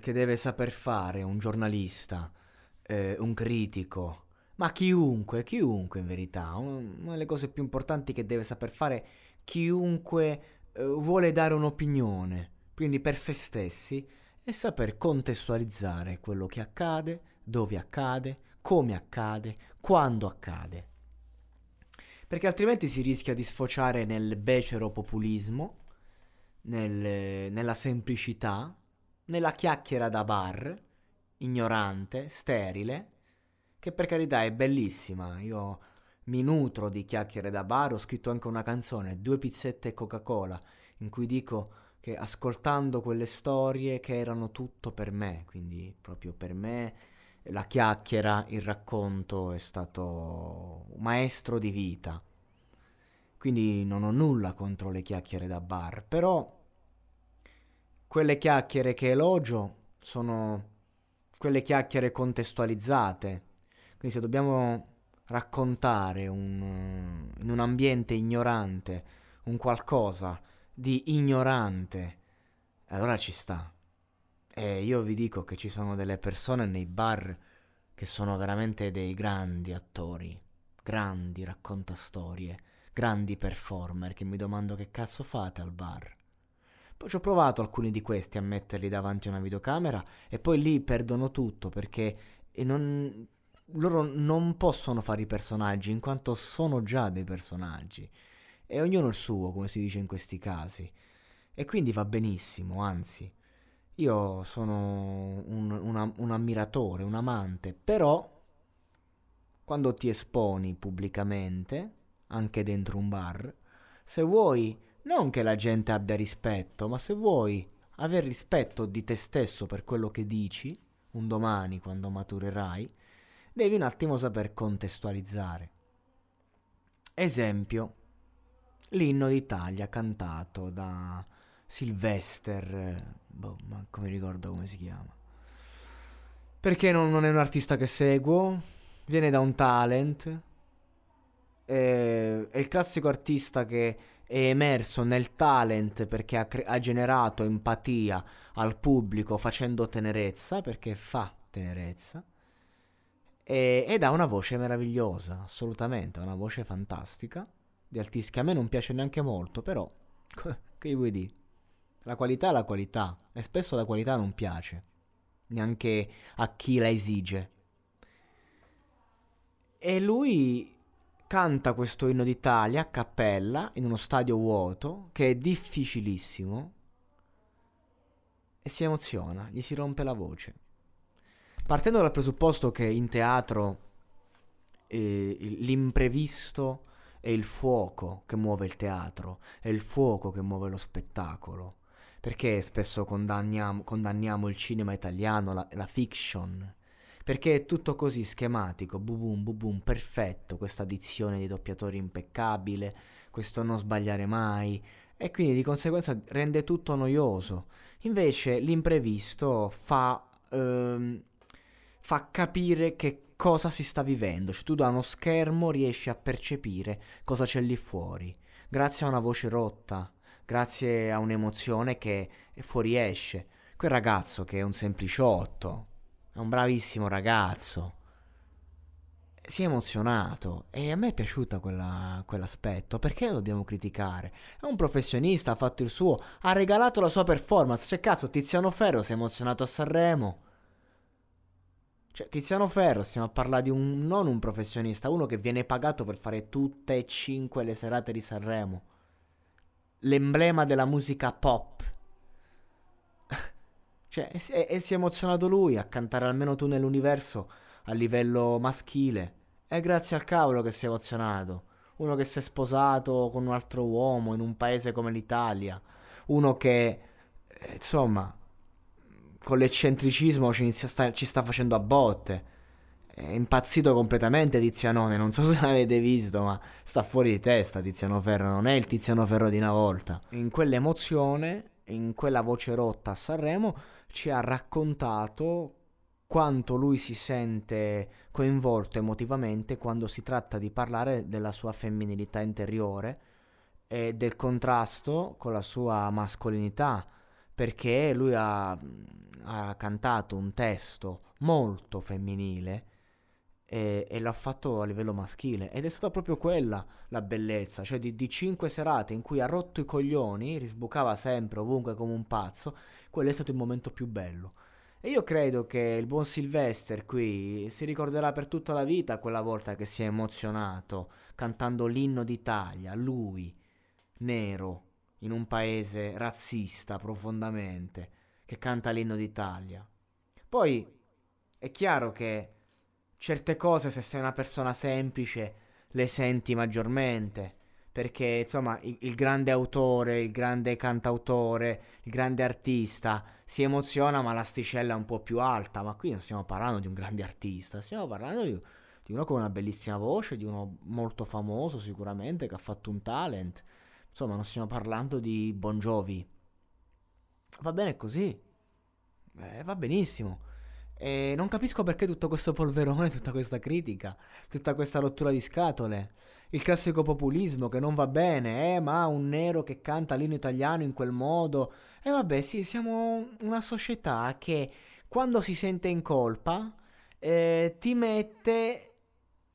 che deve saper fare un giornalista, eh, un critico, ma chiunque, chiunque in verità, un- una delle cose più importanti che deve saper fare chiunque eh, vuole dare un'opinione, quindi per se stessi, è saper contestualizzare quello che accade, dove accade, come accade, quando accade. Perché altrimenti si rischia di sfociare nel becero populismo, nel- nella semplicità, nella chiacchiera da bar, ignorante, sterile, che per carità è bellissima. Io mi nutro di chiacchiere da bar, ho scritto anche una canzone, Due pizzette e Coca-Cola, in cui dico che ascoltando quelle storie che erano tutto per me, quindi proprio per me la chiacchiera, il racconto è stato un maestro di vita. Quindi non ho nulla contro le chiacchiere da bar, però quelle chiacchiere che elogio sono quelle chiacchiere contestualizzate. Quindi se dobbiamo raccontare un, in un ambiente ignorante un qualcosa di ignorante, allora ci sta. E io vi dico che ci sono delle persone nei bar che sono veramente dei grandi attori, grandi raccontastorie, grandi performer che mi domando che cazzo fate al bar. Poi ci ho provato alcuni di questi a metterli davanti a una videocamera e poi lì perdono tutto perché non- loro non possono fare i personaggi in quanto sono già dei personaggi. E ognuno il suo, come si dice in questi casi. E quindi va benissimo, anzi. Io sono un, un- un ammiratore, un amante, però quando ti esponi pubblicamente, anche dentro un bar, se vuoi non che la gente abbia rispetto, ma se vuoi avere rispetto di te stesso per quello che dici, un domani quando maturerai, devi un attimo saper contestualizzare. Esempio, l'inno d'Italia cantato da Sylvester, eh, boh, ma come ricordo come si chiama. Perché non, non è un artista che seguo, viene da un talent, è, è il classico artista che è emerso nel talent perché ha, cre- ha generato empatia al pubblico facendo tenerezza, perché fa tenerezza, e- ed ha una voce meravigliosa, assolutamente, una voce fantastica, di altissima, a me non piace neanche molto, però, che vuoi dire? La qualità è la qualità, e spesso la qualità non piace, neanche a chi la esige. E lui canta questo inno d'Italia a cappella in uno stadio vuoto che è difficilissimo e si emoziona, gli si rompe la voce. Partendo dal presupposto che in teatro eh, l'imprevisto è il fuoco che muove il teatro, è il fuoco che muove lo spettacolo. Perché spesso condanniamo, condanniamo il cinema italiano, la, la fiction? Perché è tutto così schematico, bubum, bubum, perfetto, questa dizione di doppiatori impeccabile, questo non sbagliare mai, e quindi di conseguenza rende tutto noioso. Invece l'imprevisto fa, ehm, fa capire che cosa si sta vivendo, cioè tu da uno schermo riesci a percepire cosa c'è lì fuori, grazie a una voce rotta, grazie a un'emozione che fuoriesce. quel ragazzo che è un sempliciotto, è un bravissimo ragazzo, si è emozionato e a me è piaciuto quella, quell'aspetto. Perché lo dobbiamo criticare? È un professionista, ha fatto il suo, ha regalato la sua performance. Cioè, cazzo, Tiziano Ferro si è emozionato a Sanremo. Cioè, Tiziano Ferro, stiamo a parlare di un non un professionista, uno che viene pagato per fare tutte e cinque le serate di Sanremo. L'emblema della musica pop. Cioè, e, e si è emozionato lui a cantare almeno tu nell'universo a livello maschile. È grazie al cavolo che si è emozionato. Uno che si è sposato con un altro uomo in un paese come l'Italia. Uno che, eh, insomma, con l'eccentricismo ci, sta, ci sta facendo a botte. È impazzito completamente Tizianone. Non so se l'avete visto, ma sta fuori di testa Tiziano Ferro. Non è il Tiziano Ferro di una volta. In quell'emozione, in quella voce rotta a Sanremo, ci ha raccontato quanto lui si sente coinvolto emotivamente quando si tratta di parlare della sua femminilità interiore e del contrasto con la sua mascolinità, perché lui ha, ha cantato un testo molto femminile e, e, l'ha fatto a livello maschile ed è stata proprio quella la bellezza, cioè di, di cinque serate in cui ha rotto i coglioni, risbucava sempre ovunque come un pazzo, quello è stato il momento più bello. E io credo che il buon Sylvester qui si ricorderà per tutta la vita quella volta che si è emozionato cantando l'inno d'Italia, lui, nero, in un paese razzista profondamente, che canta l'inno d'Italia. Poi è chiaro che certe cose, se sei una persona semplice, le senti maggiormente perché insomma il, il, grande autore, il grande cantautore, il grande artista si emoziona ma l'asticella è un po' più alta, ma qui non stiamo parlando di un grande artista, stiamo parlando di, di uno con una bellissima voce, di uno molto famoso sicuramente che ha fatto un talent, insomma non stiamo parlando di Bon Jovi. Va bene così, eh, va benissimo. E non capisco perché tutto questo polverone, tutta questa critica, tutta questa rottura di scatole il classico populismo che non va bene, eh, ma un nero che canta l'inno italiano in quel modo. E vabbè, sì, siamo una società che quando si sente in colpa eh, ti mette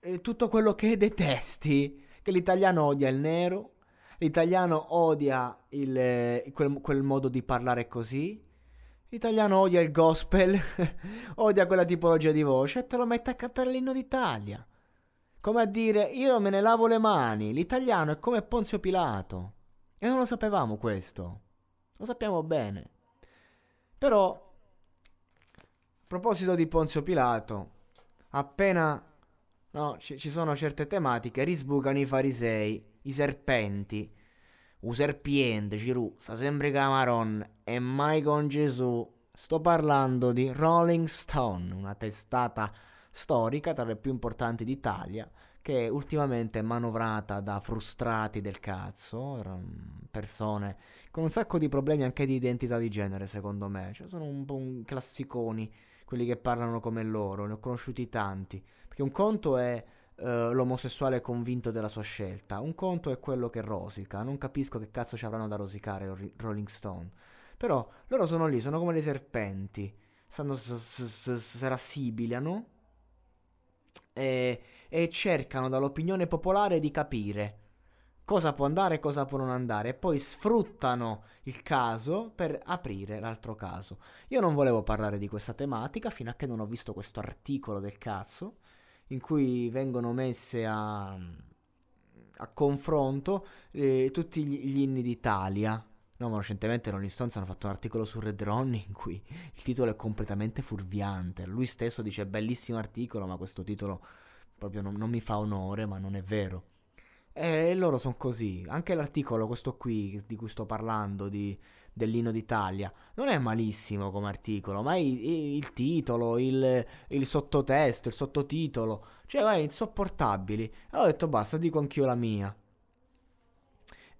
eh, tutto quello che detesti, che l'italiano odia il nero, l'italiano odia il, eh, quel, quel modo di parlare così, L'italiano odia il gospel, odia quella tipologia di voce e te lo mette a cantare l'inno d'Italia. Come a dire, io me ne lavo le mani, l'italiano è come Ponzio Pilato. E non lo sapevamo questo. Lo sappiamo bene. Però, a proposito di Ponzio Pilato, appena no, ci, ci sono certe tematiche, risbucano i farisei, i serpenti. U serpiente, Cirù, sta sempre camaron e mai con Gesù. Sto parlando di Rolling Stone, una testata storica tra le più importanti d'Italia che ultimamente è manovrata da frustrati del cazzo, persone con un sacco di problemi anche di identità di genere secondo me, cioè sono un po' un classiconi quelli che parlano come loro, ne ho conosciuti tanti, perché un conto è uh, l'omosessuale convinto della sua scelta, un conto è quello che rosica, non capisco che cazzo ci avranno da rosicare Rolling Stone, però loro sono lì, sono come dei serpenti, stanno s- e, e cercano dall'opinione popolare di capire cosa può andare e cosa può non andare. E poi sfruttano il caso per aprire l'altro caso. Io non volevo parlare di questa tematica fino a che non ho visto questo articolo del cazzo in cui vengono messe a, a confronto eh, tutti gli, gli inni d'Italia. No, ma recentemente Rolling Stones hanno fatto un articolo su Red Ronnie in cui il titolo è completamente fuorviante. Lui stesso dice bellissimo articolo, ma questo titolo proprio non, non mi fa onore, ma non è vero. E loro sono così. Anche l'articolo, questo qui di cui sto parlando, di, dell'Inno d'Italia, non è malissimo come articolo, ma il, il titolo, il, il, sottotesto, il sottotitolo, cioè, è insopportabili. E ho detto basta, dico anch'io la mia.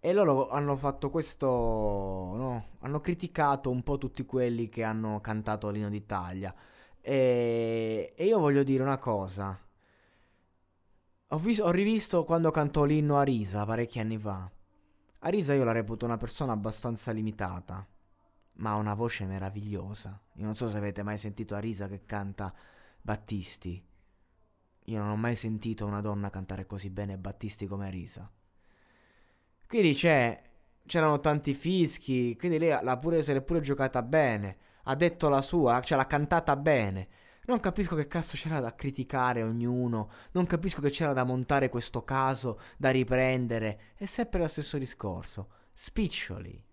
E loro hanno fatto questo, no? Hanno criticato un po' tutti quelli che hanno cantato l'Inno d'Italia. E, e io voglio dire una cosa. Ho, vis- ho rivisto quando cantò l'inno a Risa parecchi anni fa. A Risa io la reputo una persona abbastanza limitata. ma ha una voce meravigliosa. Io non so se avete mai sentito Arisa che canta Battisti. Io non ho mai sentito una donna cantare così bene Battisti come Arisa. Quindi c'erano tanti fischi, quindi lei l'ha pure, se l'è pure giocata bene. Ha detto la sua, cioè l'ha cantata bene. Non capisco che cazzo c'era da criticare ognuno, non capisco che c'era da montare questo caso, da riprendere. È sempre lo stesso discorso. Spiccioli.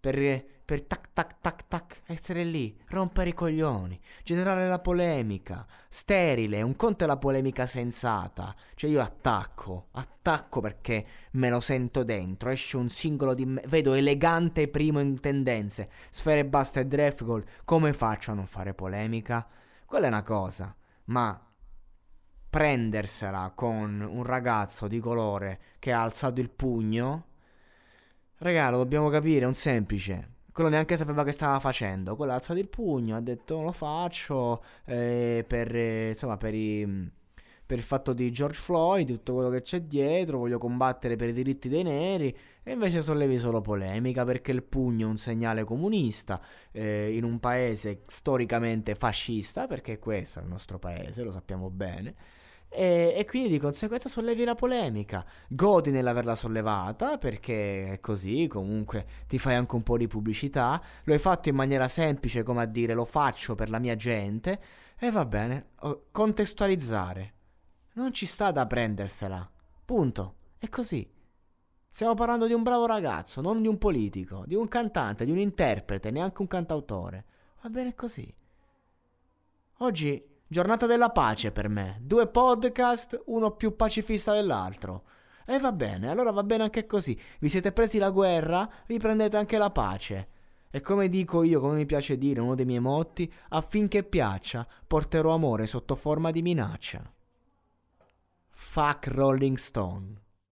Per, per tac tac tac tac essere lì, rompere i coglioni, generare la polemica, sterile, un conto è la polemica sensata, cioè io attacco, attacco perché me lo sento dentro, esce un singolo di me, vedo elegante primo in tendenze, sfere basta e draft goal, come faccio a non fare polemica? Quella è una cosa, ma prendersela con un ragazzo di colore che ha alzato il pugno, regalo, dobbiamo capire, è un semplice. Quello neanche sapeva che stava facendo. Quello ha alzato il pugno, ha detto lo faccio eh, per, insomma, per, i, per il fatto di George Floyd, tutto quello che c'è dietro, voglio combattere per i diritti dei neri e invece sollevi solo polemica perché il pugno è un segnale comunista eh, in un paese storicamente fascista, perché questo è il nostro paese, lo sappiamo bene. E, e, quindi di conseguenza sollevi la polemica. Godi nell'averla sollevata perché è così, comunque ti fai anche un po' di pubblicità. Lo hai fatto in maniera semplice, come a dire lo faccio per la mia gente. E va bene, contestualizzare. Non ci sta da prendersela. Punto. È così. Stiamo parlando di un bravo ragazzo, non di un politico, di un cantante, di un interprete, neanche un cantautore. Va bene così. Oggi, giornata della pace per me. Due podcast, uno più pacifista dell'altro. E va bene, allora va bene anche così. Vi siete presi la guerra, vi prendete anche la pace. E come dico io, come mi piace dire, uno dei miei motti, affinché piaccia, porterò amore sotto forma di minaccia. Fuck Rolling Stone.